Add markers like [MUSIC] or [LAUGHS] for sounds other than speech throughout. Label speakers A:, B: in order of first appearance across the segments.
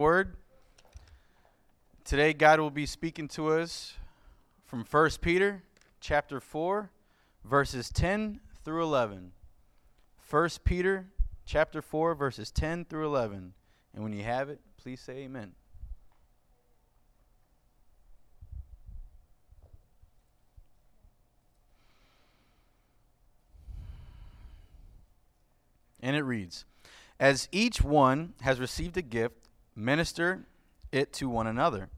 A: word. Today God will be speaking to us from 1 Peter chapter 4 verses 10 through 11. 1 Peter chapter 4 verses 10 through 11. And when you have it, please say amen. And it reads As each one has received a gift, minister it to one another,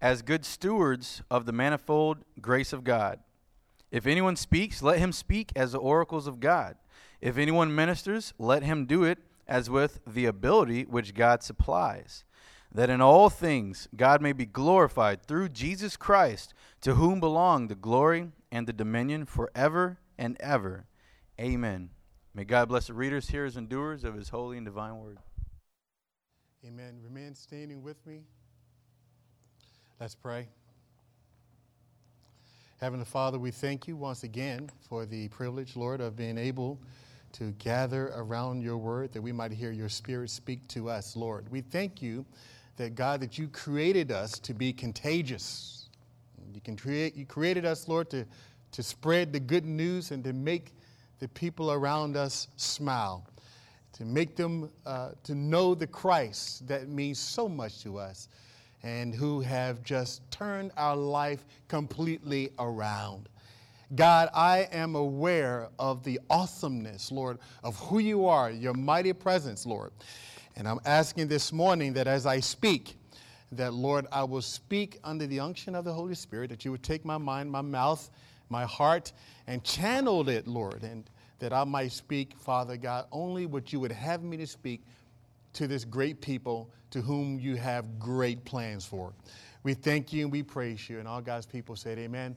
A: as good stewards of the manifold grace of God. If anyone speaks, let him speak as the oracles of God. If anyone ministers, let him do it as with the ability which God supplies, that in all things God may be glorified through Jesus Christ, to whom belong the glory and the dominion forever and ever. Amen. May God bless the readers, hearers, and doers of his holy and divine word.
B: Amen. Remain standing with me. Let's pray. Heavenly Father, we thank you once again for the privilege, Lord, of being able to gather around your word that we might hear your spirit speak to us, Lord. We thank you that, God, that you created us to be contagious. You, can create, you created us, Lord, to, to spread the good news and to make the people around us smile, to make them uh, to know the Christ that means so much to us and who have just turned our life completely around. God, I am aware of the awesomeness, Lord, of who you are, your mighty presence, Lord. And I'm asking this morning that as I speak, that, Lord, I will speak under the unction of the Holy Spirit, that you would take my mind, my mouth, my heart, and channeled it, Lord, and that I might speak, Father God, only what you would have me to speak to this great people to whom you have great plans for. We thank you and we praise you. And all God's people said, Amen.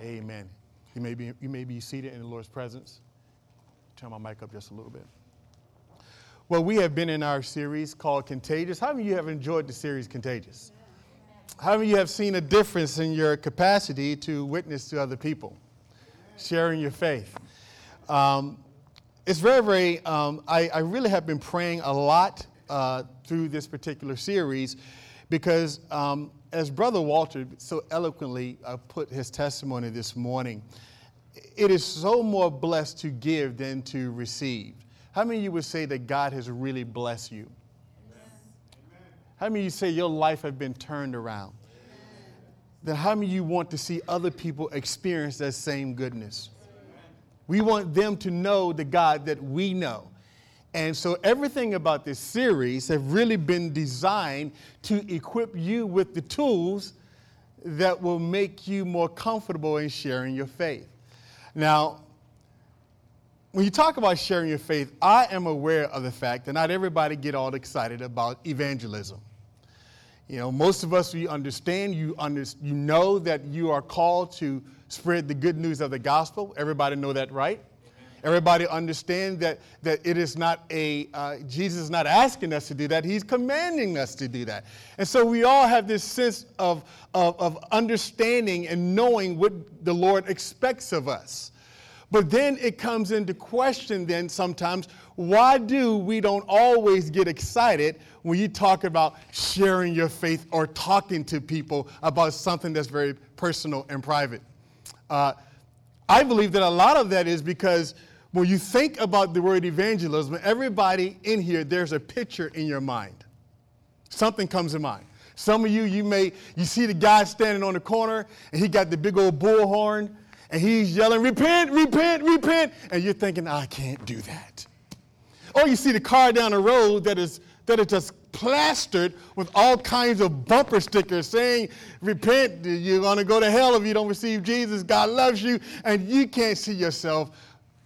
B: Amen. amen. You, may be, you may be seated in the Lord's presence. Turn my mic up just a little bit. Well, we have been in our series called Contagious. How many of you have enjoyed the series Contagious? How many of you have seen a difference in your capacity to witness to other people, sharing your faith? Um, it's very, very, um, I, I, really have been praying a lot uh, through this particular series because, um, as Brother Walter so eloquently uh, put his testimony this morning, it is so more blessed to give than to receive. How many of you would say that God has really blessed you? Amen. How many of you say your life has been turned around? Amen. Then how many of you want to see other people experience that same goodness? We want them to know the God that we know. And so everything about this series have really been designed to equip you with the tools that will make you more comfortable in sharing your faith. Now, when you talk about sharing your faith, I am aware of the fact that not everybody get all excited about evangelism. You know, most of us, we understand, you, under, you know that you are called to spread the good news of the gospel. Everybody know that, right? Everybody understand that, that it is not a, uh, Jesus is not asking us to do that, He's commanding us to do that. And so we all have this sense of, of, of understanding and knowing what the Lord expects of us. But then it comes into question then sometimes, why do we don't always get excited when you talk about sharing your faith or talking to people about something that's very personal and private? Uh, I believe that a lot of that is because when you think about the word evangelism, everybody in here, there's a picture in your mind. Something comes to mind. Some of you, you may, you see the guy standing on the corner and he got the big old bullhorn and he's yelling, repent, repent, repent. And you're thinking, I can't do that. Or you see the car down the road that is, that is just plastered with all kinds of bumper stickers saying, Repent, you're going to go to hell if you don't receive Jesus. God loves you. And you can't see yourself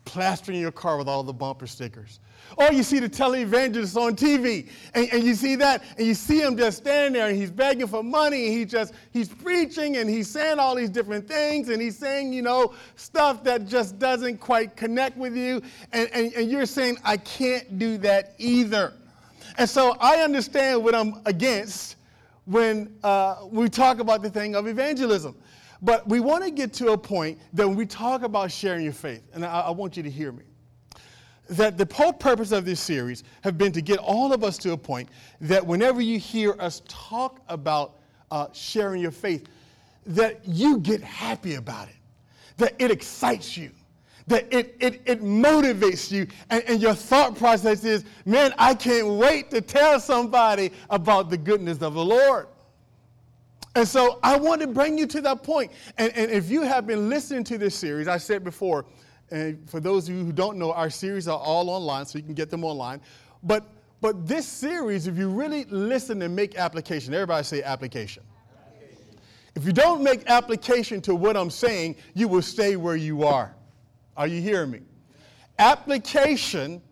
B: plastering your car with all the bumper stickers. Or you see the televangelist on TV, and, and you see that, and you see him just standing there, and he's begging for money, and he just, he's preaching, and he's saying all these different things, and he's saying, you know, stuff that just doesn't quite connect with you, and, and, and you're saying, I can't do that either. And so I understand what I'm against when uh, we talk about the thing of evangelism. But we want to get to a point that when we talk about sharing your faith, and I, I want you to hear me, that the whole purpose of this series have been to get all of us to a point that whenever you hear us talk about uh, sharing your faith, that you get happy about it, that it excites you, that it, it, it motivates you, and, and your thought process is, man, I can't wait to tell somebody about the goodness of the Lord. And so I want to bring you to that point. And, and if you have been listening to this series, I said before, and for those of you who don't know, our series are all online, so you can get them online. But but this series, if you really listen and make application, everybody say application. application. If you don't make application to what I'm saying, you will stay where you are. Are you hearing me? Application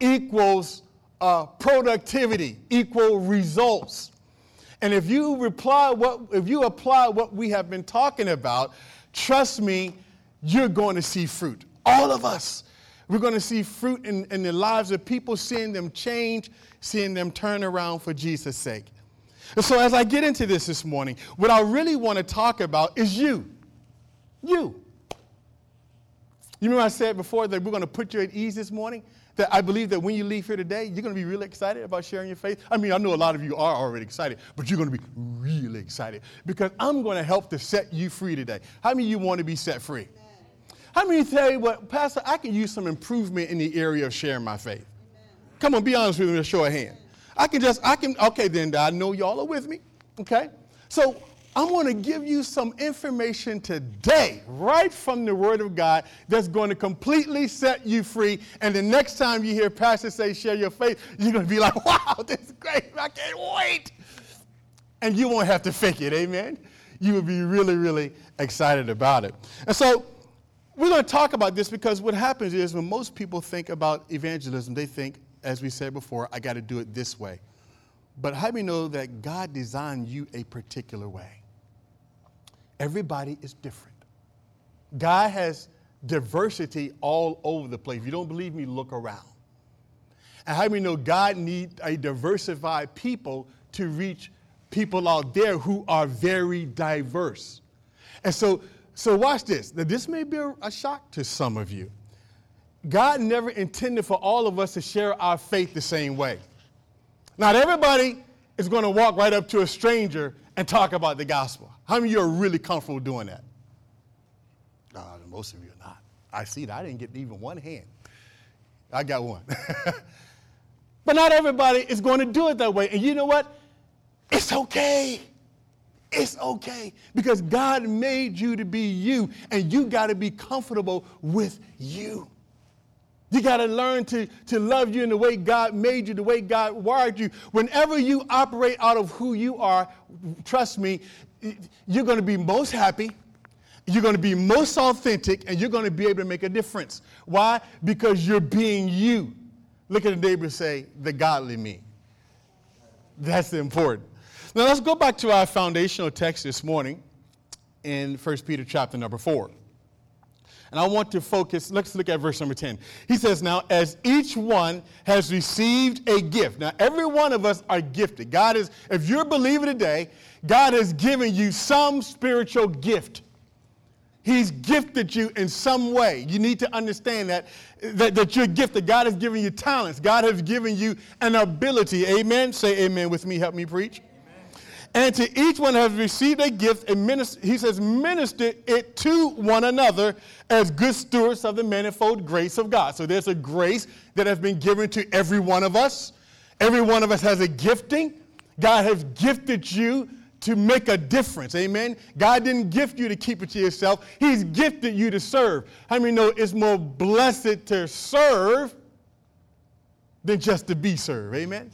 B: equals uh, productivity, equal results. And if you reply what if you apply what we have been talking about, trust me, you're going to see fruit. All of us. We're going to see fruit in, in the lives of people, seeing them change, seeing them turn around for Jesus' sake. And so, as I get into this this morning, what I really want to talk about is you. You. You remember I said before that we're going to put you at ease this morning? that I believe that when you leave here today, you're going to be really excited about sharing your faith. I mean, I know a lot of you are already excited, but you're going to be really excited because I'm going to help to set you free today. How many of you want to be set free? How many tell you what, Pastor, I can use some improvement in the area of sharing my faith? Amen. Come on, be honest with me, show of hand. I can just, I can, okay, then I know y'all are with me, okay? So I'm going to give you some information today, right from the Word of God, that's going to completely set you free. And the next time you hear Pastor say, share your faith, you're going to be like, [LAUGHS] wow, this is great. I can't wait. And you won't have to fake it, amen? You will be really, really excited about it. And so we're going to talk about this because what happens is when most people think about evangelism, they think, as we said before, I got to do it this way. But how do we know that God designed you a particular way? Everybody is different. God has diversity all over the place. If you don't believe me, look around. And how do we know God needs a diversified people to reach people out there who are very diverse? And so, so watch this. Now, this may be a, a shock to some of you. God never intended for all of us to share our faith the same way. Not everybody is going to walk right up to a stranger and talk about the gospel. How many of you are really comfortable doing that? Uh, most of you are not. I see that. I didn't get even one hand. I got one. [LAUGHS] but not everybody is going to do it that way. And you know what? It's okay. It's okay because God made you to be you, and you got to be comfortable with you. You got to learn to, to love you in the way God made you, the way God wired you. Whenever you operate out of who you are, trust me, you're going to be most happy, you're going to be most authentic, and you're going to be able to make a difference. Why? Because you're being you. Look at the neighbor and say, the godly me. That's important. Now let's go back to our foundational text this morning in 1 Peter chapter number 4. And I want to focus, let's look at verse number 10. He says, Now, as each one has received a gift. Now, every one of us are gifted. God is, if you're a believer today, God has given you some spiritual gift. He's gifted you in some way. You need to understand that, that, that you're gifted. God has given you talents. God has given you an ability. Amen. Say amen with me. Help me preach. And to each one has received a gift, and minister, he says, minister it to one another as good stewards of the manifold grace of God. So there's a grace that has been given to every one of us. Every one of us has a gifting. God has gifted you to make a difference. Amen. God didn't gift you to keep it to yourself. He's gifted you to serve. How many know it's more blessed to serve than just to be served? Amen.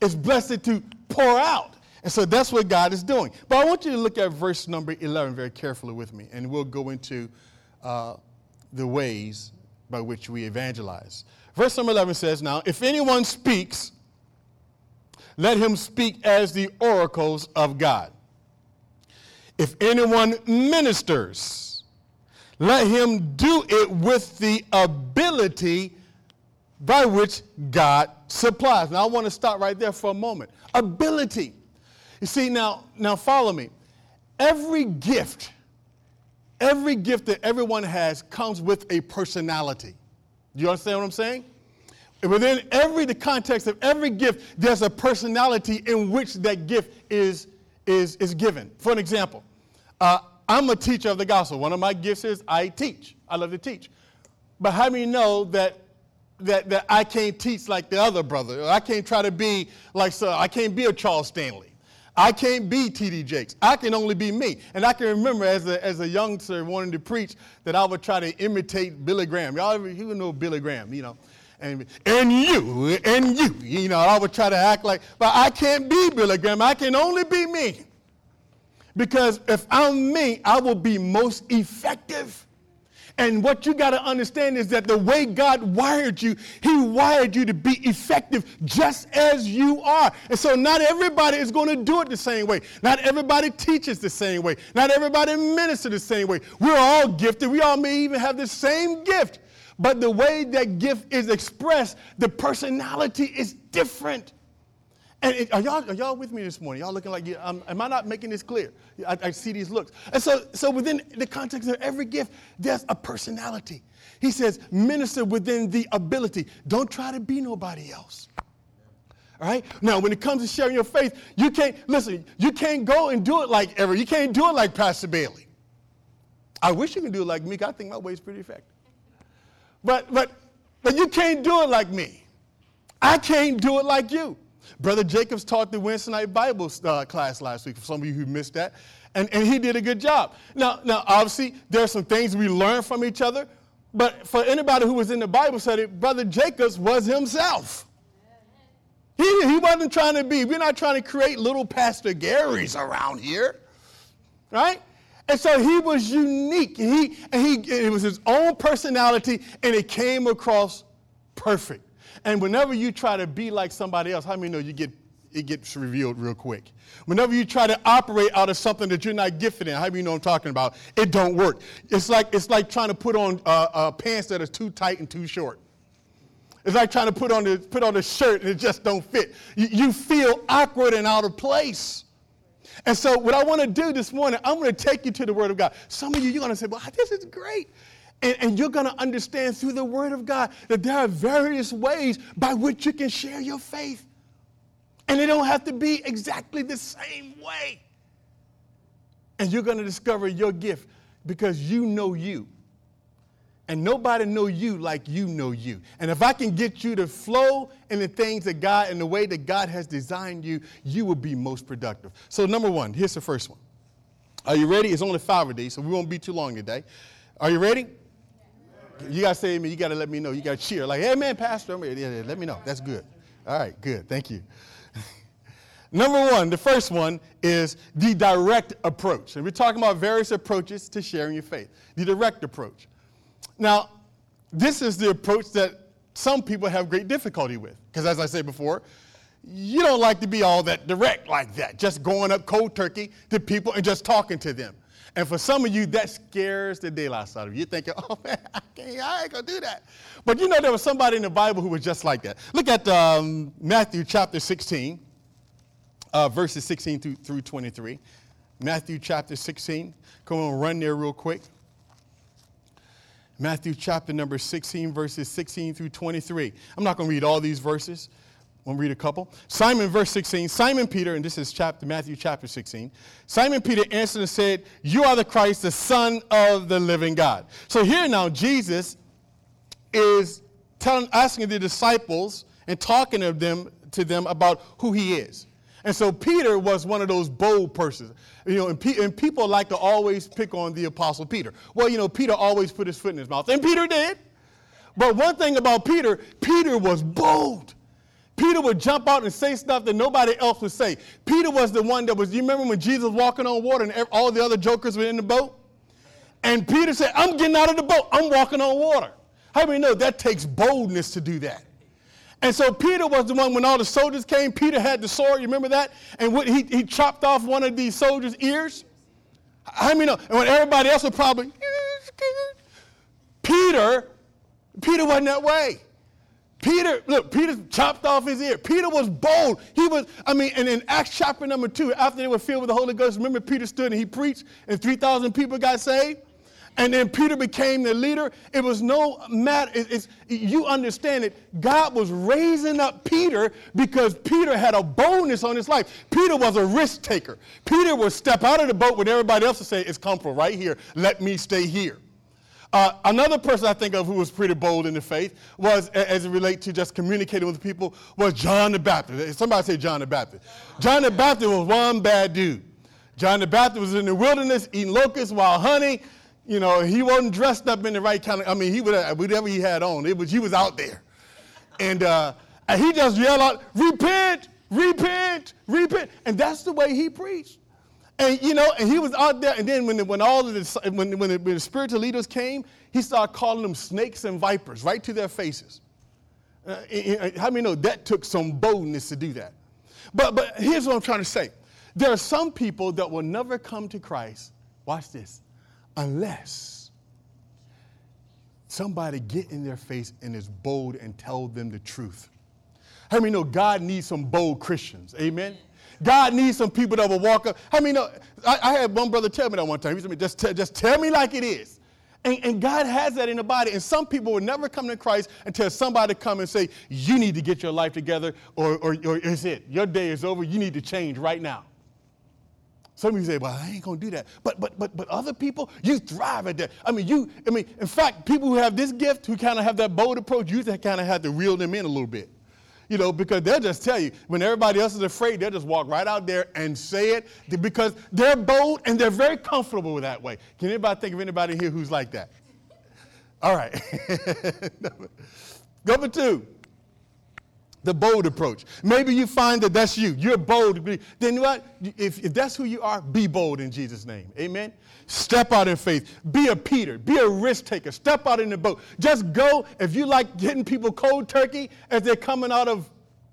B: It's blessed to pour out. And so that's what God is doing. But I want you to look at verse number 11 very carefully with me, and we'll go into uh, the ways by which we evangelize. Verse number 11 says, Now, if anyone speaks, let him speak as the oracles of God. If anyone ministers, let him do it with the ability by which God supplies. Now, I want to stop right there for a moment. Ability. You see, now, now follow me. Every gift, every gift that everyone has comes with a personality. Do you understand what I'm saying? Within every the context of every gift, there's a personality in which that gift is, is, is given. For an example, uh, I'm a teacher of the gospel. One of my gifts is I teach. I love to teach. But how many know that that, that I can't teach like the other brother? I can't try to be like so I can't be a Charles Stanley. I can't be T.D. Jakes. I can only be me. And I can remember as a, as a youngster wanting to preach that I would try to imitate Billy Graham. Y'all ever, you know Billy Graham, you know. And, and you, and you, you know, I would try to act like, but I can't be Billy Graham. I can only be me. Because if I'm me, I will be most effective. And what you got to understand is that the way God wired you, He wired you to be effective just as you are. And so not everybody is going to do it the same way. Not everybody teaches the same way. Not everybody ministers the same way. We're all gifted. We all may even have the same gift. But the way that gift is expressed, the personality is different. And it, are, y'all, are y'all with me this morning? Y'all looking like, you, um, am I not making this clear? I, I, see these looks. And so, so within the context of every gift, there's a personality. He says, minister within the ability. Don't try to be nobody else. All right? Now, when it comes to sharing your faith, you can't, listen, you can't go and do it like ever. You can't do it like Pastor Bailey. I wish you could do it like me, I think my way is pretty effective. But, but, but you can't do it like me. I can't do it like you. Brother Jacobs taught the Wednesday night Bible uh, class last week, for some of you who missed that, and, and he did a good job. Now, now, obviously, there are some things we learn from each other, but for anybody who was in the Bible study, Brother Jacobs was himself. He, he wasn't trying to be, we're not trying to create little Pastor Garys around here, right? And so he was unique. He, and he, it was his own personality, and it came across perfect. And whenever you try to be like somebody else, how many know you get it gets revealed real quick? Whenever you try to operate out of something that you're not gifted in, how many know I'm talking about? It don't work. It's like it's like trying to put on uh, uh, pants that are too tight and too short. It's like trying to put on the put on a shirt and it just don't fit. You, you feel awkward and out of place. And so, what I want to do this morning, I'm going to take you to the Word of God. Some of you, you're going to say, Well, this is great. And, and you're going to understand through the Word of God that there are various ways by which you can share your faith. And they don't have to be exactly the same way. And you're going to discover your gift because you know you. And nobody know you like you know you. And if I can get you to flow in the things that God and the way that God has designed you, you will be most productive. So number one, here's the first one. Are you ready? It's only five of these, so we won't be too long today. Are you ready? You got to say amen. You got to let me know. You got to cheer. Like, hey, man, Pastor. Yeah, let me know. That's good. All right, good. Thank you. [LAUGHS] Number one, the first one is the direct approach. And we're talking about various approaches to sharing your faith. The direct approach. Now, this is the approach that some people have great difficulty with. Because as I said before, you don't like to be all that direct like that, just going up cold turkey to people and just talking to them. And for some of you, that scares the daylights out of you. You're thinking, [LAUGHS] oh man, I, can't, I ain't gonna do that. But you know, there was somebody in the Bible who was just like that. Look at um, Matthew chapter 16, uh, verses 16 through, through 23. Matthew chapter 16. Come on, run there real quick. Matthew chapter number 16, verses 16 through 23. I'm not going to read all these verses. To read a couple. Simon, verse 16. Simon Peter, and this is chapter Matthew chapter 16. Simon Peter answered and said, You are the Christ, the Son of the living God. So here now, Jesus is telling, asking the disciples and talking to them, to them about who he is. And so Peter was one of those bold persons. You know, and, pe- and, people like to always pick on the apostle Peter. Well, you know, Peter always put his foot in his mouth, and Peter did. But one thing about Peter, Peter was bold. Peter would jump out and say stuff that nobody else would say. Peter was the one that was, you remember when Jesus walking on water and all the other jokers were in the boat? And Peter said, I'm getting out of the boat. I'm walking on water. How many know that takes boldness to do that? And so Peter was the one when all the soldiers came. Peter had the sword. You remember that? And what, he, he chopped off one of these soldiers' ears. How many know? And when everybody else was probably, Peter, Peter wasn't that way. Peter, look, Peter chopped off his ear. Peter was bold. He was, I mean, and in Acts chapter number two, after they were filled with the Holy Ghost, remember Peter stood and he preached and 3,000 people got saved? and then Peter became the leader. It was no matter, it, it's, you understand it. God was raising up Peter because Peter had a boldness on his life. Peter was a risk taker. Peter would step out of the boat when everybody else would say, It's comfortable right here. Let me stay here. Uh, another person I think of who was pretty bold in the faith was, as it relates to just communicating with people, was John the Baptist. Somebody say John the Baptist. John the Baptist was one bad dude. John the Baptist was in the wilderness eating locusts while honey you know, he wasn't dressed up in the right kind of, I mean, he would have, whatever he had on, it was, he was out there. And, uh, and he just yelled out, repent, repent, repent. And that's the way he preached. And, you know, and he was out there, and then when, the, when all of the, when, when, the, when the spiritual leaders came, he started calling them snakes and vipers right to their faces. Uh, how many know that took some boldness to do that? But, but here's what I'm trying to say. There are some people that will never come to Christ, watch this, unless somebody get in their face and is bold and tell them the truth. How many know God needs some bold Christians? Amen. God needs some people that will walk up. Many know? I, I had one brother tell me that one time. He said, just, t- just tell me like it is. And, and, God has that in the body. And some people will never come to Christ until somebody come and say, you need to get your life together or, or, or is it? Your day is over. You need to change right now. Some of you say, well, I ain't gonna do that. But but but but other people, you thrive at that. I mean, you, I mean, in fact, people who have this gift, who kind of have that bold approach, you kind of have to reel them in a little bit. You know, because they'll just tell you, when everybody else is afraid, they'll just walk right out there and say it because they're bold and they're very comfortable that way. Can anybody think of anybody here who's like that? All right. [LAUGHS] Number two, the bold approach. Maybe you find that that's you. You're bold. Then what? If, if that's who you are, be bold in Jesus' name. Amen. Step out in faith. Be a Peter. Be a risk taker. Step out in the boat. Just go. If you like hitting people cold turkey as they're coming out of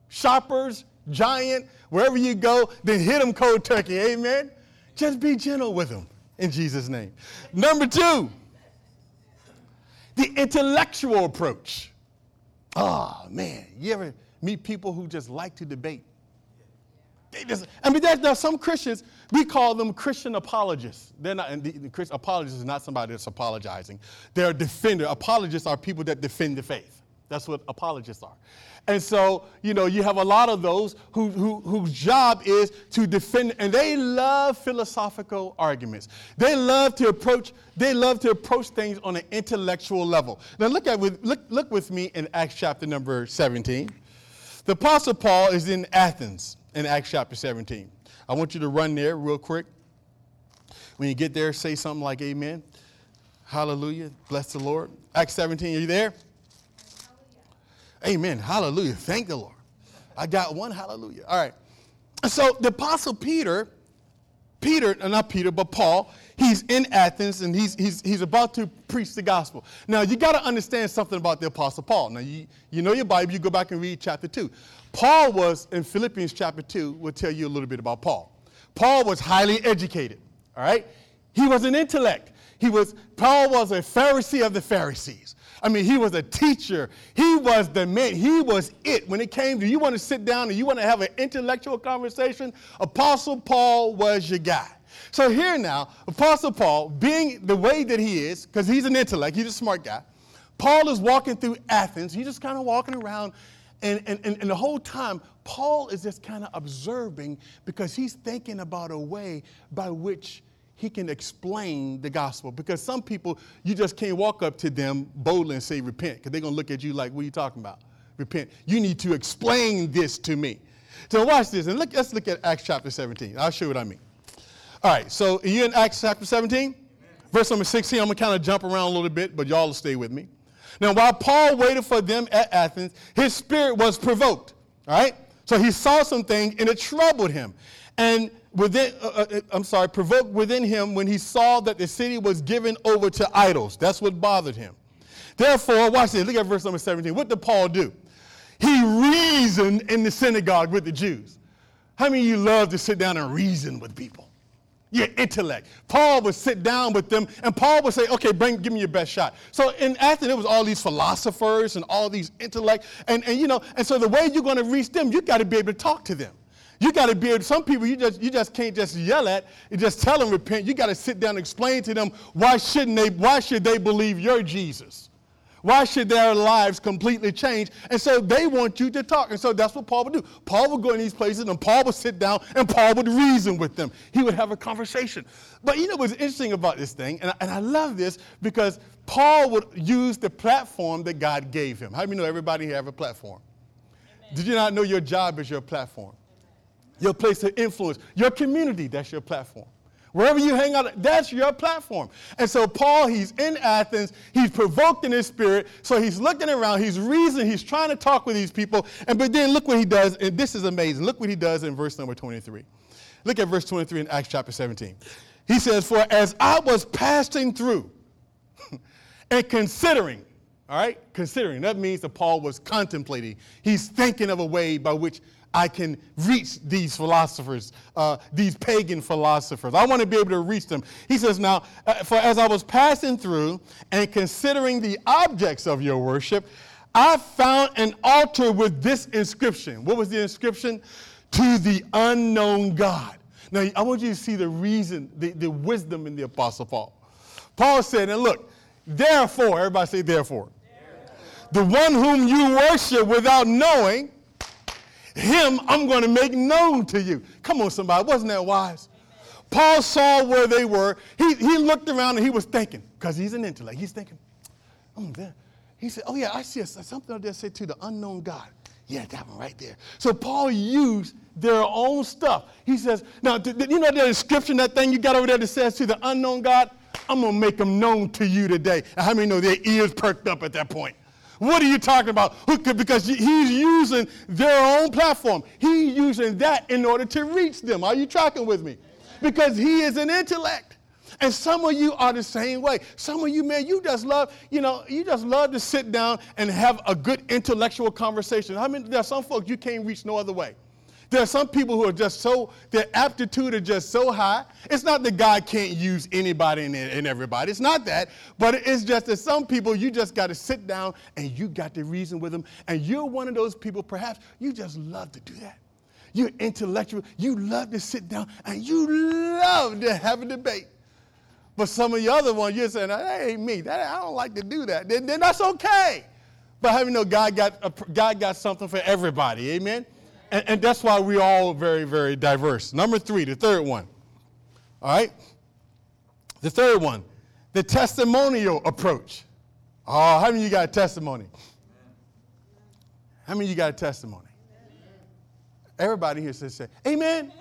B: shoppers, giant, wherever you go, then hit them cold turkey. Amen. Just be gentle with them in Jesus' name. Number two, the intellectual approach. Oh, man. You ever meet people who just like to debate. Just, I mean, there's, there's some Christians, we call them Christian apologists. They're not, and the, the Christian apologist is not somebody that's apologizing. They're a defender. Apologists are people that defend the faith. That's what apologists are. And so, you know, you have a lot of those who, who, whose job is to defend, and they love philosophical arguments. They love to approach, they love to approach things on an intellectual level. Now look at with look, look with me in Acts chapter number 17. The Apostle Paul is in Athens in Acts chapter 17. I want you to run there real quick. When you get there, say something like Amen. Hallelujah. Bless the Lord. Acts 17, are you there? Hallelujah. Amen. Hallelujah. Thank the Lord. I got one hallelujah. All right. So the Apostle Peter Peter, uh, not Peter, but Paul, he's in Athens and he's, he's, he's about to preach the gospel. Now, you got to understand something about the Apostle Paul. Now, you, you know your Bible, you go back and read chapter 2. Paul was, in Philippians chapter 2, will tell you a little bit about Paul. Paul was highly educated, all right? He was an intellect. He was, Paul was a Pharisee of the Pharisees. I mean, he was a teacher. He was the man. He was it. When it came to you want to sit down and you want to have an intellectual conversation, Apostle Paul was your guy. So here now, Apostle Paul, being the way that he is, because he's an intellect, he's a smart guy. Paul is walking through Athens. He's just kind of walking around, and, and, and, the whole time, Paul is just kind of observing because he's thinking about a way by which he can explain the gospel. Because some people, you just can't walk up to them boldly and say, repent, because they're going to look at you like, what are you talking about? Repent. You need to explain this to me. So watch this, and look, let's look at Acts chapter 17. I'll show you what I mean. All right, so are you in Acts chapter 17? Verse number 16, I'm going to kind of jump around a little bit, but y'all will stay with me. Now, while Paul waited for them at Athens, his spirit was provoked. All right? So he saw something and it troubled him. And within, uh, uh, uh, I'm sorry, provoked within him when he saw that the city was given over to idols. That's what bothered him. Therefore, watch this. Look at verse number 17. What did Paul do? He reasoned in the synagogue with the Jews. How many of you love to sit down and reason with people? Your intellect. Paul would sit down with them, and Paul would say, "Okay, bring, give me your best shot." So in Athens, it was all these philosophers and all these intellect, and, and you know, and so the way you're going to reach them, you got to be able to talk to them. You got to be able, some people you just you just can't just yell at and just tell them repent. You got to sit down and explain to them why shouldn't they why should they believe your Jesus? Why should their lives completely change? And so they want you to talk. And so that's what Paul would do. Paul would go in these places and Paul would sit down and Paul would reason with them. He would have a conversation. But you know what's interesting about this thing, and I, and I love this because Paul would use the platform that God gave him. How do you know everybody here have a platform? Amen. Did you not know your job is your platform? Amen. Your place of influence, your community, that's your platform. Wherever you hang out, that's your platform. And so Paul, he's in Athens, he's provoked in his spirit, so he's looking around, he's reasoning, he's trying to talk with these people, and but then look what he does, and this is amazing. Look what he does in verse number 23. Look at verse 23 in Acts chapter 17. He says, For as I was passing through [LAUGHS] and considering, all right, considering, that means that Paul was contemplating. He's thinking of a way by which I can reach these philosophers, uh, these pagan philosophers. I want to be able to reach them. He says, Now, uh, for as I was passing through and considering the objects of your worship, I found an altar with this inscription. What was the inscription? To the unknown God. Now, I want you to see the reason, the, the wisdom in the Apostle Paul. Paul said, and look, therefore, everybody say therefore. therefore. The one whom you worship without knowing, him I'm going to make known to you. Come on, somebody. Wasn't that wise? Paul saw where they were. He, he looked around and he was thinking, because he's an intellect. He's thinking, oh, there. He said, oh, yeah, I see something up there said to the unknown God. Yeah, that one right there. So Paul used their own stuff. He says, now, you know that inscription, that thing you got over there that says to the unknown God? I'm going to make them known to you today. How many know their ears perked up at that point? What are you talking about? Because he's using their own platform. He's using that in order to reach them. Are you tracking with me? Because he is an intellect. And some of you are the same way. Some of you, man, you just love, you know, you just love to sit down and have a good intellectual conversation. I mean, there are some folks you can't reach no other way. There are some people who are just so, their aptitude is just so high. It's not that God can't use anybody and, everybody. It's not that. But it's just that some people, you just got to sit down and you got to reason with them. And you're one of those people, perhaps, you just love to do that. You're intellectual. You love to sit down and you love to have a debate. But some of the other ones, you're saying, that ain't me. That, I don't like to do that. Then, then that's okay. But having you know God got, God got something for everybody. Amen? And, and that's why we're all very, very diverse. Number three, the third one. All right? The third one, the testimonial approach. Oh, how many of you got a testimony? How many of you got a testimony? Everybody here says, say, Amen.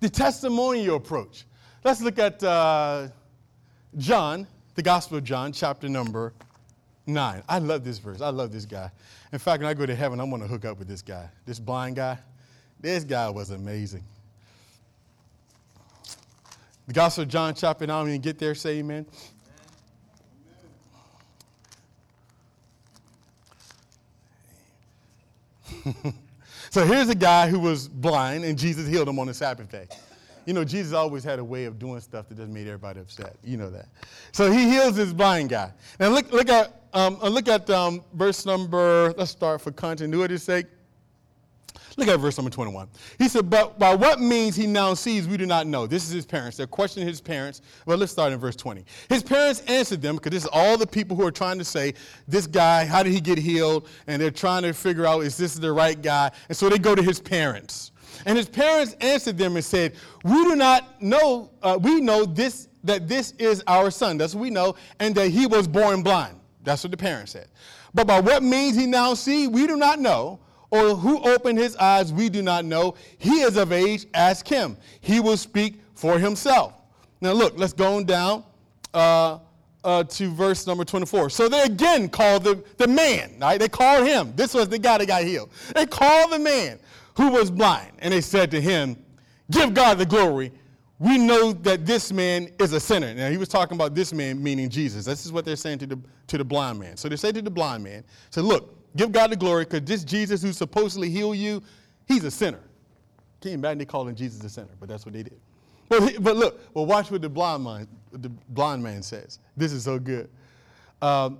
B: The testimonial approach. Let's look at uh, John, the Gospel of John, chapter number 9. I love this verse. I love this guy. In fact, when I go to heaven, I'm going to hook up with this guy, this blind guy. This guy was amazing. The Gospel of John, chapter 9, when you get there, say amen. [LAUGHS] so here's a guy who was blind, and Jesus healed him on the Sabbath day. You know, Jesus always had a way of doing stuff that just made everybody upset. You know that. So he heals this blind guy. Now look, look at, um, uh, look at um, verse number, let's start for continuity's sake. Look at verse number 21. He said, But by what means he now sees, we do not know. This is his parents. They're questioning his parents. Well, let's start in verse 20. His parents answered them, because this is all the people who are trying to say, This guy, how did he get healed? And they're trying to figure out, is this the right guy? And so they go to his parents. And his parents answered them and said, We do not know, uh, we know this, that this is our son. That's what we know, and that he was born blind. That's what the parents said. But by what means he now see, we do not know. Or who opened his eyes, we do not know. He is of age, ask him. He will speak for himself. Now look, let's go on down uh, uh, to verse number 24. So they again called the, the man, right? They called him. This was the guy that got healed. They called the man who was blind. And they said to him, Give God the glory. We know that this man is a sinner. Now, he was talking about this man, meaning Jesus. This is what they're saying to the, to the blind man. So they say to the blind man, say, Look, give God the glory, because this Jesus who supposedly heal you, he's a sinner. Can you imagine they calling Jesus a sinner? But that's what they did. But, but look, well, watch what the blind man, the blind man says. This is so good. Um,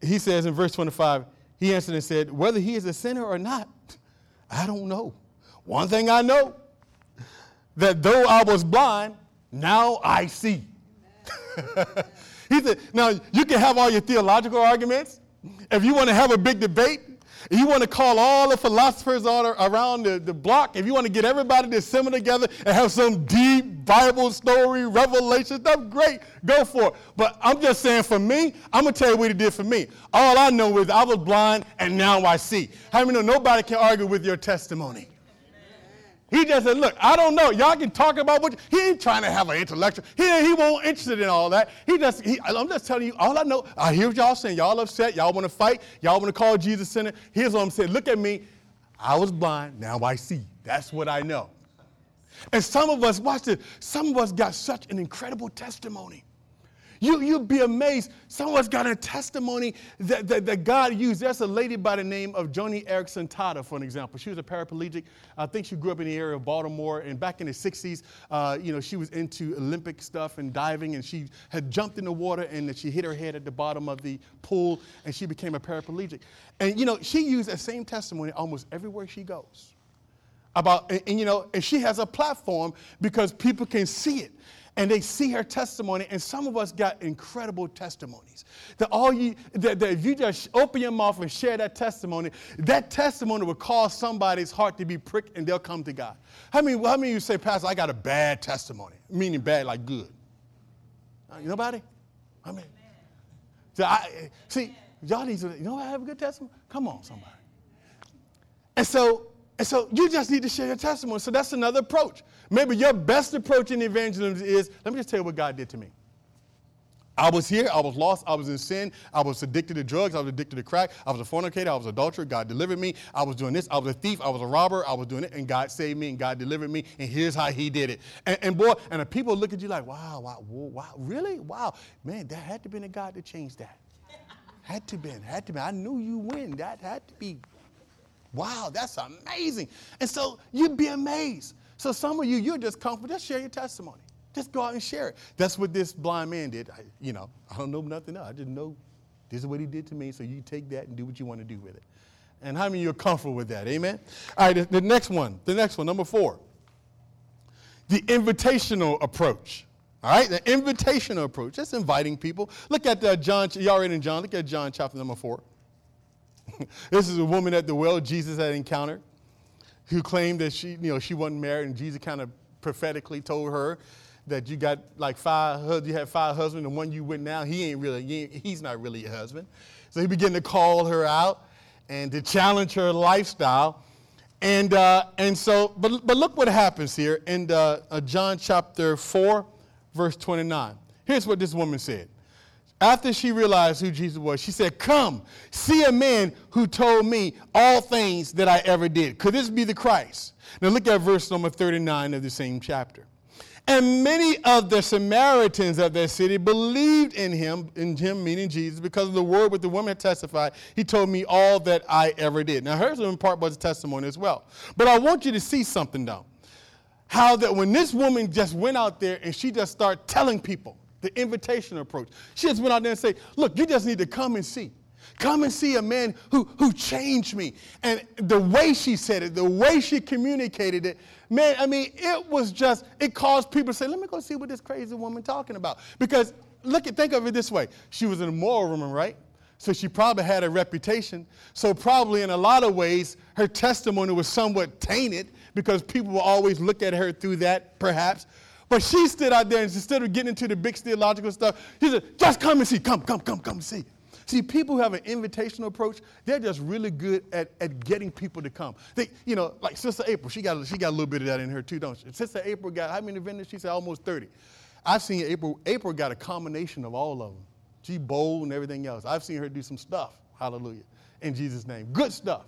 B: he says in verse 25, he answered and said, Whether he is a sinner or not, I don't know. One thing I know that though I was blind, now I see. [LAUGHS] he said, now you can have all your theological arguments. If you want to have a big debate, if you want to call all the philosophers on, around the, the block, if you want to get everybody to assemble together and have some deep Bible story, revelation stuff, great, go for it. But I'm just saying for me, I'm going to tell you what he did for me. All I know is I was blind and now I see. How many know nobody can argue with your testimony? He just said, look, I don't know. Y'all can talk about what, he ain't trying to have an intellectual. He, he won't interested in all that. He just, he, I'm just telling you, all I know, I hear y'all saying. Y'all upset. Y'all want to fight. Y'all want to call Jesus sinner. Here's what I'm saying. Look at me. I was blind. Now I see. That's what I know. And some of us, watch this, some of us got such an incredible testimony. You, you'd be amazed. Someone's got a testimony that, that, that, God used. There's a lady by the name of Joni Eareckson Tada, for an example. She was a paraplegic. I think she grew up in the area of Baltimore. And back in the 60s, uh, you know, she was into Olympic stuff and diving. And she had jumped in the water and she hit her head at the bottom of the pool and she became a paraplegic. And, you know, she used that same testimony almost everywhere she goes about and, and, you know and she has a platform because people can see it and they see her testimony, and some of us got incredible testimonies. That all you that, that if you just open your mouth and share that testimony, that testimony will cause somebody's heart to be pricked and they'll come to God. How many, how many of you say, Pastor, I got a bad testimony? Meaning bad like good. Uh, nobody? I mean, so I, see, y'all need to, you know I have a good testimony? Come on, somebody. And so and so you just need to share your testimony. So that's another approach. Maybe your best approach in evangelism is let me just tell you what God did to me. I was here, I was lost, I was in sin, I was addicted to drugs, I was addicted to crack, I was a fornicator, I was an adulterer, God delivered me, I was doing this, I was a thief, I was a robber, I was doing it, and God saved me and God delivered me, and here's how He did it. And, and boy, and the people look at you like, wow, wow, wow, really? Wow. Man, that had to be a God to change that. Had to been, had to be. I knew you win. That had to be Wow, that's amazing. And so you'd be amazed. So some of you, you're just comfortable. Just share your testimony. Just go out and share it. That's what this blind man did. I, you know, I don't know nothing else. I just know this is what he did to me. So you take that and do what you want to do with it. And how many you are comfortable with that? Amen? All right, the, the next one, the next one, number four. The invitational approach. All right, the invitational approach. That's inviting people. Look at uh, John, y'all read in John. Look at John chapter number four. [LAUGHS] this is a woman at the well Jesus had encountered who claimed that she, you know, she wasn't married, and Jesus kind of prophetically told her that you got like five, you had five husbands, and one you with now, he ain't really, he ain't, he's not really your husband. So he began to call her out and to challenge her lifestyle. And, uh, and so, but, but look what happens here in uh, uh, John chapter 4, verse 29. Here's what this woman said after she realized who Jesus was, she said, Come, see a man who told me all things that I ever did. Could this be the Christ? Now look at verse number 39 of the same chapter. And many of the Samaritans of that city believed in him, in him meaning Jesus, because of the word which the woman had testified. He told me all that I ever did. Now, hers in part was a testimony as well. But I want you to see something though. How that when this woman just went out there and she just started telling people, the invitation approach. She just went out there and said, Look, you just need to come and see. Come and see a man who, who changed me. And the way she said it, the way she communicated it, man, I mean, it was just, it caused people to say, let me go see what this crazy woman talking about. Because look at, think of it this way. She was an immoral woman, right? So she probably had a reputation. So probably in a lot of ways, her testimony was somewhat tainted because people will always look at her through that, perhaps. But she stood out there and instead of getting into the big theological stuff, she said, just come and see. Come, come, come, come and see. See, people who have an invitational approach, they're just really good at, at getting people to come. They, you know, like Sister April, she got, she got a little bit of that in her too, don't she? Sister April got, how many vendors? She said almost 30. I've seen April, April got a combination of all of them. She bold and everything else. I've seen her do some stuff, hallelujah, in Jesus' name. Good stuff.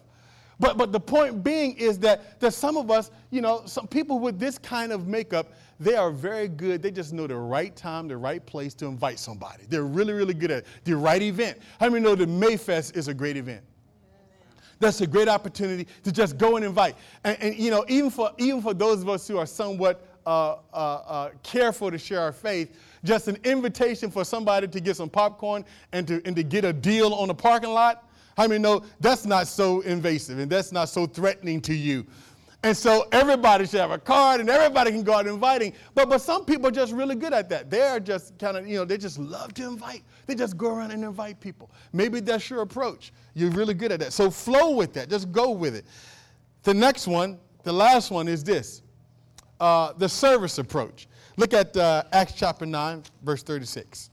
B: But, but the point being is that, that some of us, you know, some people with this kind of makeup, they are very good. They just know the right time, the right place to invite somebody. They're really, really good at the right event. How many know that Mayfest is a great event? That's a great opportunity to just go and invite. And, and you know, even for, even for those of us who are somewhat uh, uh, uh, careful to share our faith, just an invitation for somebody to get some popcorn and to, and to get a deal on the parking lot. How many know that's not so invasive and that's not so threatening to you? And so everybody should have a card and everybody can go out inviting. But but some people are just really good at that. They're just kind of, you know, they just love to invite. They just go around and invite people. Maybe that's your approach. You're really good at that. So flow with that. Just go with it. The next one, the last one is this uh, the service approach. Look at uh, Acts chapter 9, verse 36.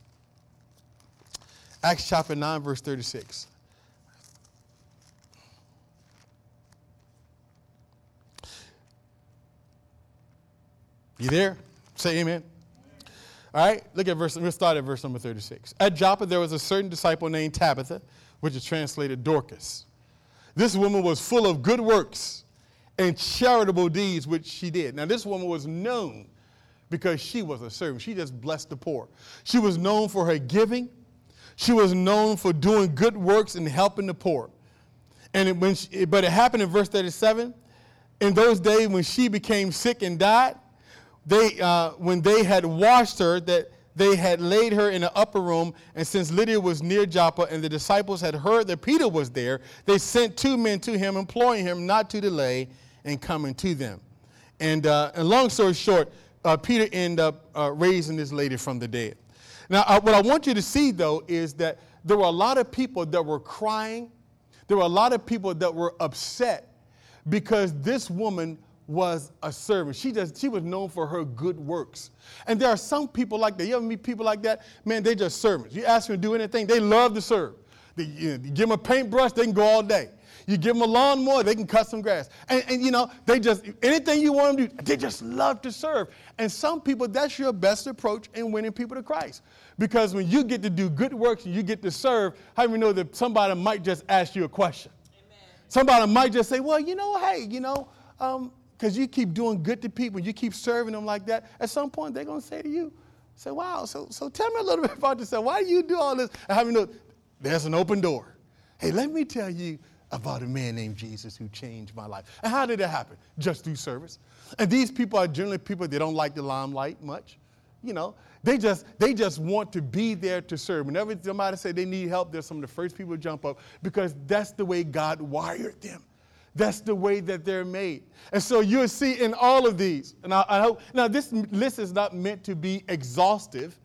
B: Acts chapter 9, verse 36. You there? Say amen. All right, look at verse, we'll start at verse number 36. At Joppa, there was a certain disciple named Tabitha, which is translated Dorcas. This woman was full of good works and charitable deeds, which she did. Now, this woman was known because she was a servant. She just blessed the poor. She was known for her giving. She was known for doing good works and helping the poor. And it, when she, but it happened in verse 37. In those days when she became sick and died, they, uh, when they had washed her, that they had laid her in the upper room, and since Lydia was near Joppa, and the disciples had heard that Peter was there, they sent two men to him, imploring him not to delay in coming to them. And, uh, and long story short, uh, Peter ended up uh, raising this lady from the dead. Now, uh, what I want you to see, though, is that there were a lot of people that were crying. There were a lot of people that were upset because this woman was a servant. She just she was known for her good works. And there are some people like that. You ever meet people like that? Man, they just servants. You ask them to do anything, they love to serve. They, you, give them a paintbrush, they can go all day. You give them a lawnmower, they can cut some grass. And, and, you know, they just, anything you want them to do, they just love to serve. And some people, that's your best approach in winning people to Christ. Because when you get to do good works and you get to serve, how do you know that somebody might just ask you a question? Amen. Somebody might just say, well, you know, hey, you know, um, because you keep doing good to people, you keep serving them like that, at some point they're going to say to you, say, wow, so, so tell me a little [LAUGHS] bit about yourself. Why do you do all this? And how you know there's an open door? Hey, let me tell you about a man named Jesus who changed my life. And how did that happen? Just through service. And these people are generally people they don't like the limelight much. You know, they just they just want to be there to serve. Whenever somebody say they need help, they're some of the first people to jump up because that's the way God wired them. That's the way that they're made. And so you'll see in all of these, and I, I, hope, now this list is not meant to be exhaustive,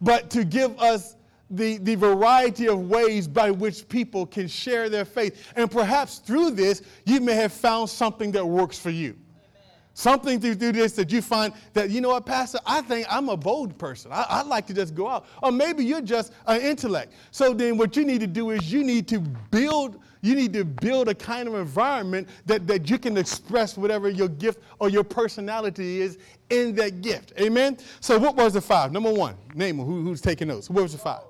B: but to give us the, the variety of ways by which people can share their faith. And perhaps through this, you may have found something that works for you. Something through, through this that you find that, you know what, Pastor, I think I'm a bold person. I, I like to just go out. Or maybe you're just an intellect. So then what you need to do is you need to build you need to build a kind of environment that, that you can express whatever your gift or your personality is in that gift. Amen? So, what was the five? Number one, name who, who's taking notes. What was the five?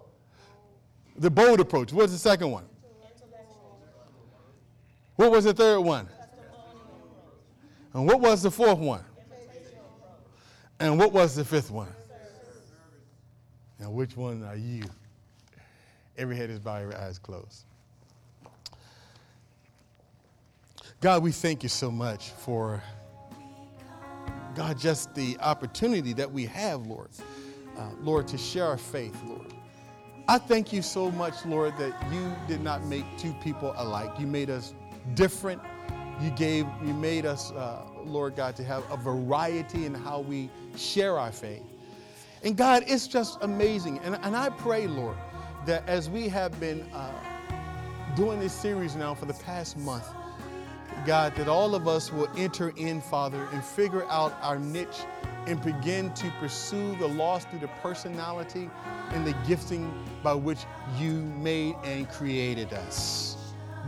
B: The bold approach. What was the second one? What was the third one? And what was the fourth one? And what was the fifth one? And which one are you? Every head is bowed, every eyes closed. God, we thank you so much for, God, just the opportunity that we have, Lord, uh, Lord, to share our faith, Lord. I thank you so much, Lord, that you did not make two people alike. You made us different. You gave, you made us, uh, Lord God, to have a variety in how we share our faith. And God, it's just amazing. And, and I pray, Lord, that as we have been uh, doing this series now for the past month, God, that all of us will enter in, Father, and figure out our niche and begin to pursue the lost through the personality and the gifting by which you made and created us.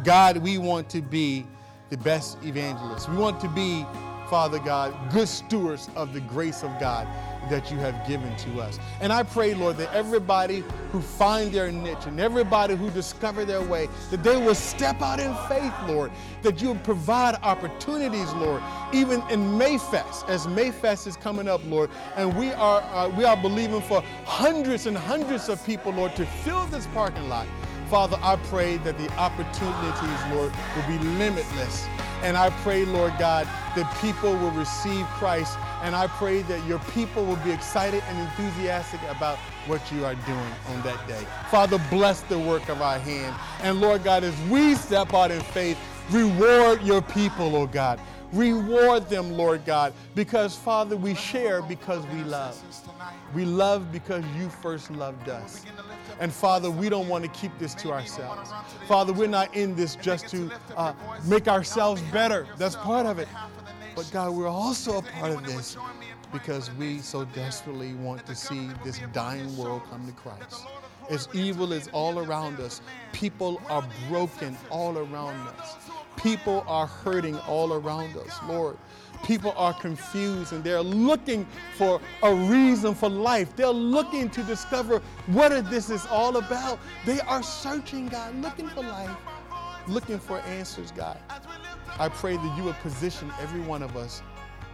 B: God, we want to be the best evangelists. We want to be, Father God, good stewards of the grace of God that you have given to us. And I pray, Lord, that everybody who find their niche and everybody who discover their way, that they will step out in faith, Lord, that you will provide opportunities, Lord, even in Mayfest, as Mayfest is coming up, Lord, and we are uh, we are believing for hundreds and hundreds of people, Lord, to fill this parking lot. Father, I pray that the opportunities, Lord, will be limitless. And I pray, Lord God, that people will receive Christ and I pray that your people will be excited and enthusiastic about what you are doing on that day. Father, bless the work of our hand. And Lord God, as we step out in faith, reward your people, oh God. Reward them, Lord God, because, Father, we share because we love. We love because you first loved us. And Father, we don't want to keep this to ourselves. Father, we're not in this just to uh, make ourselves better. That's part of it. But God, we're also a part of this because we so desperately want to see this dying world come to Christ. As evil is all around us, people are broken all around us. People are hurting all around us, Lord. People are confused and they're looking for a reason for life. They're looking to discover what this is all about. They are searching, God, looking for life, looking for answers, God. I pray that you would position every one of us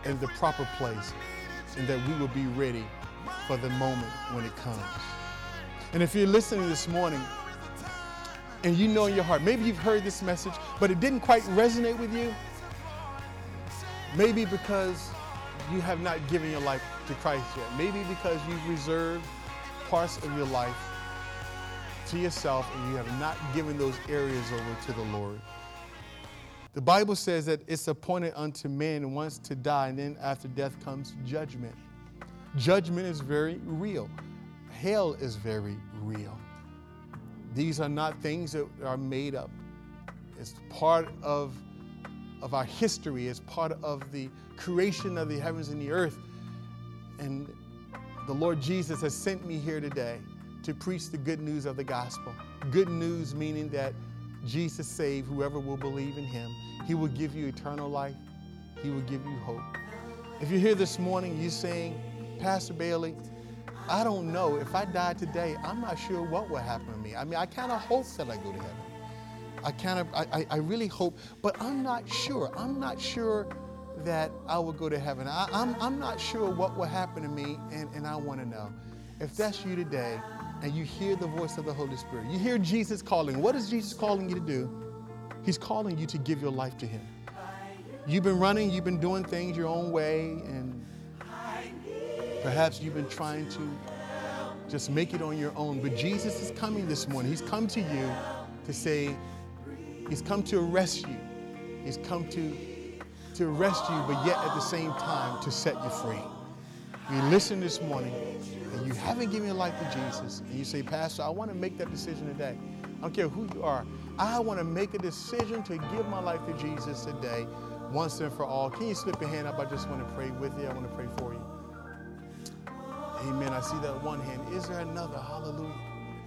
B: in the proper place and that we will be ready for the moment when it comes. And if you're listening this morning and you know in your heart, maybe you've heard this message, but it didn't quite resonate with you, maybe because you have not given your life to Christ yet, maybe because you've reserved parts of your life to yourself and you have not given those areas over to the Lord. The Bible says that it's appointed unto man once to die, and then after death comes judgment. Judgment is very real. Hell is very real. These are not things that are made up. It's part of, of our history, it's part of the creation of the heavens and the earth. And the Lord Jesus has sent me here today to preach the good news of the gospel. Good news meaning that Jesus saved whoever will believe in him. He will give you eternal life. He will give you hope. If you're here this morning, you're saying, Pastor Bailey, I don't know. If I die today, I'm not sure what will happen to me. I mean, I kind of hope that I go to heaven. I kind of, I, I really hope, but I'm not sure. I'm not sure that I will go to heaven. I, am I'm, I'm not sure what will happen to me, and, and I want to know. If that's you today, and you hear the voice of the Holy Spirit, you hear Jesus calling. What is Jesus calling you to do? He's calling you to give your life to Him. You've been running, you've been doing things your own way, and perhaps you've been trying to just make it on your own. But Jesus is coming this morning. He's come to you to say, He's come to arrest you. He's come to, to arrest you, but yet at the same time to set you free. You listen this morning you haven't given your life to Jesus, and you say, Pastor, I want to make that decision today. I don't care who you are. I want to make a decision to give my life to Jesus today, once and for all. Can you slip your hand up? I just want to pray with you. I want to pray for you. Amen. I see that one hand. Is there another? Hallelujah.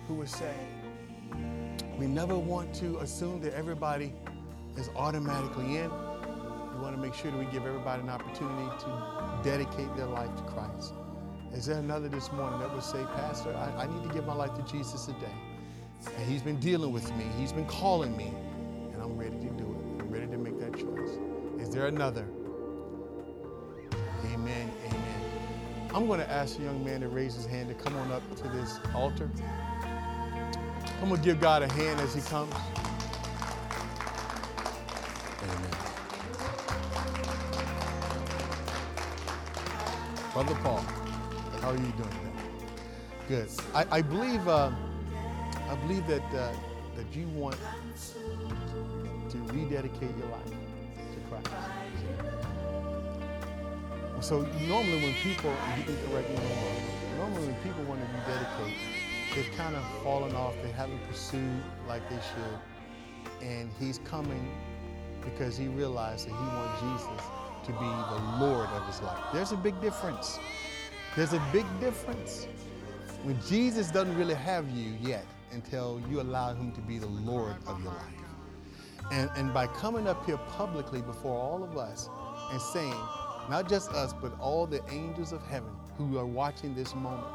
B: Who would say? We never want to assume that everybody is automatically in. We want to make sure that we give everybody an opportunity to dedicate their life to Christ. Is there another this morning that would say, Pastor, I, I need to give my life to Jesus today? And He's been dealing with me, He's been calling me, and I'm ready to do it. I'm ready to make that choice. Is there another? Amen. Amen. I'm going to ask the young man to raise his hand to come on up to this altar. I'm going to give God a hand as he comes. Amen. Brother Paul, how are you doing today? Good. I, I believe. Uh, I believe that, uh, that you want to rededicate your life to Christ. So normally when people, you can correct me normally when people want to rededicate, they've kind of fallen off, they haven't pursued like they should. And he's coming because he realized that he wants Jesus to be the Lord of his life. There's a big difference. There's a big difference. When Jesus doesn't really have you yet, until you allow Him to be the Lord of your life. And, and by coming up here publicly before all of us and saying, not just us, but all the angels of heaven who are watching this moment,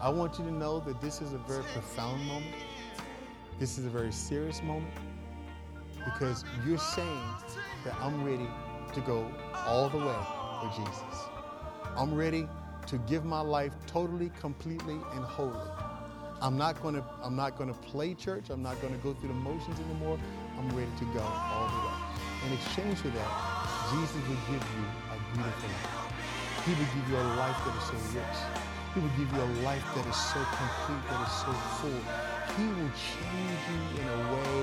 B: I want you to know that this is a very profound moment. This is a very serious moment because you're saying that I'm ready to go all the way for Jesus. I'm ready to give my life totally, completely, and wholly I'm not going to I'm not going to play church. I'm not going to go through the motions anymore. I'm ready to go all the way. In exchange for that, Jesus will give you a beautiful life. He will give you a life that is so rich. He will give you a life that is so complete, that is so full. He will change you in a way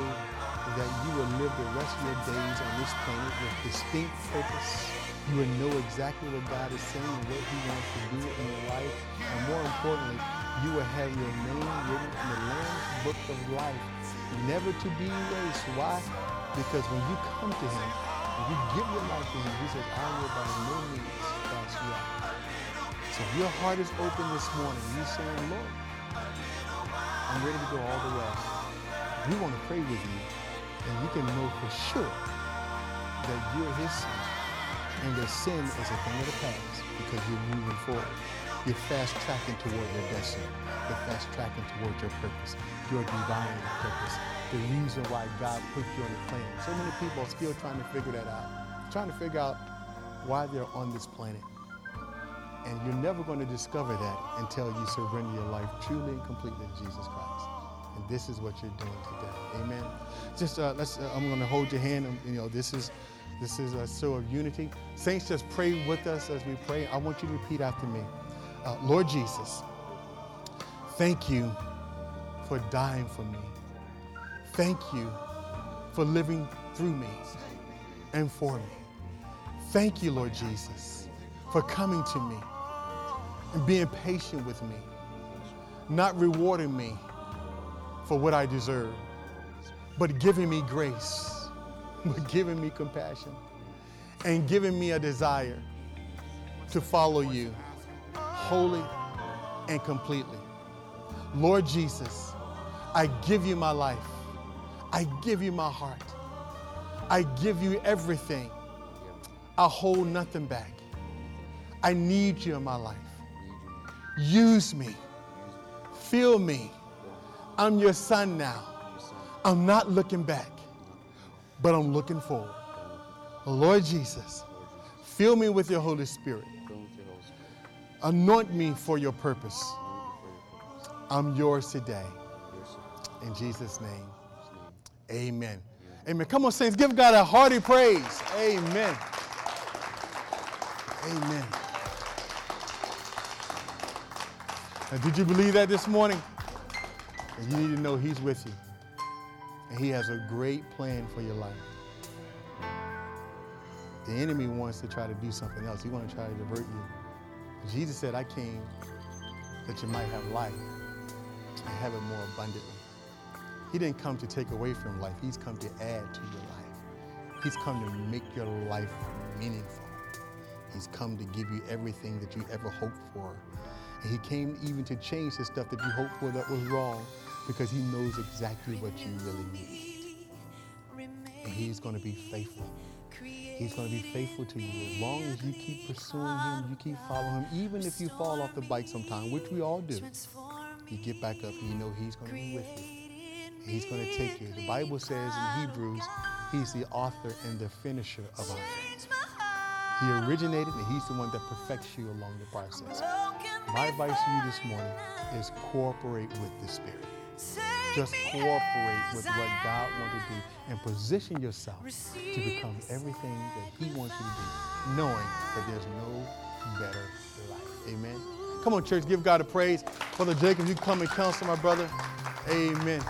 B: that you will live the rest of your days on this planet with distinct purpose. You will know exactly what God is saying and what He wants to do in your life. And more importantly, you will have your name written in the Lamb's book of life, never to be erased. Why? Because when you come to Him, when you give your life to Him, He says, I will by no means cast you out. So if your heart is open this morning, you're saying, Lord, I'm ready to go all the way. We want to pray with you, and you can know for sure that you're His son, and that sin is a thing of the past because you're moving forward. You're fast tracking toward your destiny. You're fast tracking toward your purpose, your divine purpose, the reason why God put you on the planet. So many people are still trying to figure that out, trying to figure out why they're on this planet. And you're never going to discover that until you surrender your life truly and completely to Jesus Christ. And this is what you're doing today. Amen. Just uh, let's. Uh, I'm going to hold your hand. And, you know, this is this is a show of unity. Saints, just pray with us as we pray. I want you to repeat after me. Uh, Lord Jesus, thank you for dying for me. Thank you for living through me and for me. Thank you, Lord Jesus, for coming to me and being patient with me, not rewarding me for what I deserve, but giving me grace, [LAUGHS] but giving me compassion, and giving me a desire to follow you wholly and completely. Lord Jesus, I give you my life. I give you my heart. I give you everything. I hold nothing back. I need you in my life. Use me. Fill me. I'm your son now. I'm not looking back, but I'm looking forward. Lord Jesus, fill me with your Holy Spirit. Anoint me for your purpose. I'm yours today. In Jesus' name, amen. Amen. Come on, saints, give God a hearty praise. Amen. Amen. Now, did you believe that this morning? And you need to know He's with you. He has a great plan for your life. The enemy wants to try to do something else. He wants to try to divert you. Jesus said, I came that you might have life and have it more abundantly. He didn't come to take away from life. He's come to add to your life. He's come to make your life meaningful. He's come to give you everything that you ever hoped for. And he came even to change the stuff that you hoped for that was wrong because he knows exactly what you really need. And he's going to be faithful. He's going to be faithful to you as long as you keep pursuing him, you keep following him, even if you fall off the bike sometime, which we all do. You get back up and you know he's going to be with you. He's going to take you. The Bible says in Hebrews, he's the author and the finisher of our faith. He originated and he's the one that perfects you along the process. My advice to you this morning is cooperate with the Spirit. Just cooperate with what God wants to do and position yourself to become everything that He wants you to be, knowing that there's no better life. Amen. Come on, church, give God a praise. Brother Jacob, you come and counsel my brother. Amen.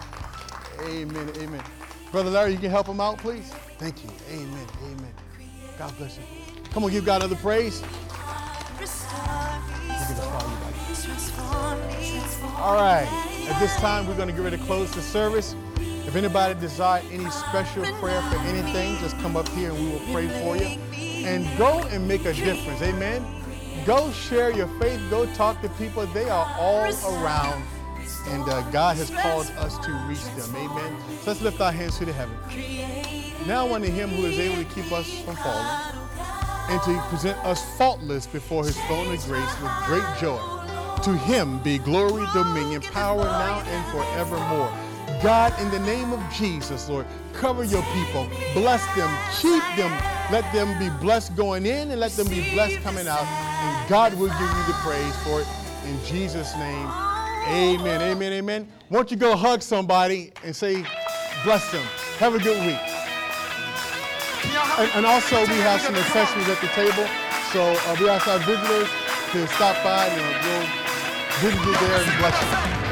B: Amen. Amen. Brother Larry, you can help him out, please. Thank you. Amen. Amen. God bless you. Come on, give God another praise. All right. At this time, we're going to get ready to close the service. If anybody desire any special prayer for anything, just come up here and we will pray for you. And go and make a difference. Amen. Go share your faith. Go talk to people. They are all around. And uh, God has called us to reach them. Amen. So let's lift our hands to the heaven. Now unto him who is able to keep us from falling and to present us faultless before his throne of grace with great joy. To him be glory, dominion, power now and forevermore. God, in the name of Jesus, Lord, cover your people, bless them, keep them, let them be blessed going in and let them be blessed coming out. And God will give you the praise for it. In Jesus' name, amen, amen, amen. Won't you go hug somebody and say, bless them. Have a good week. And, and, also, we have some accessories at the table. So uh, we ask our visitors to stop by and we'll visit you there and bless you.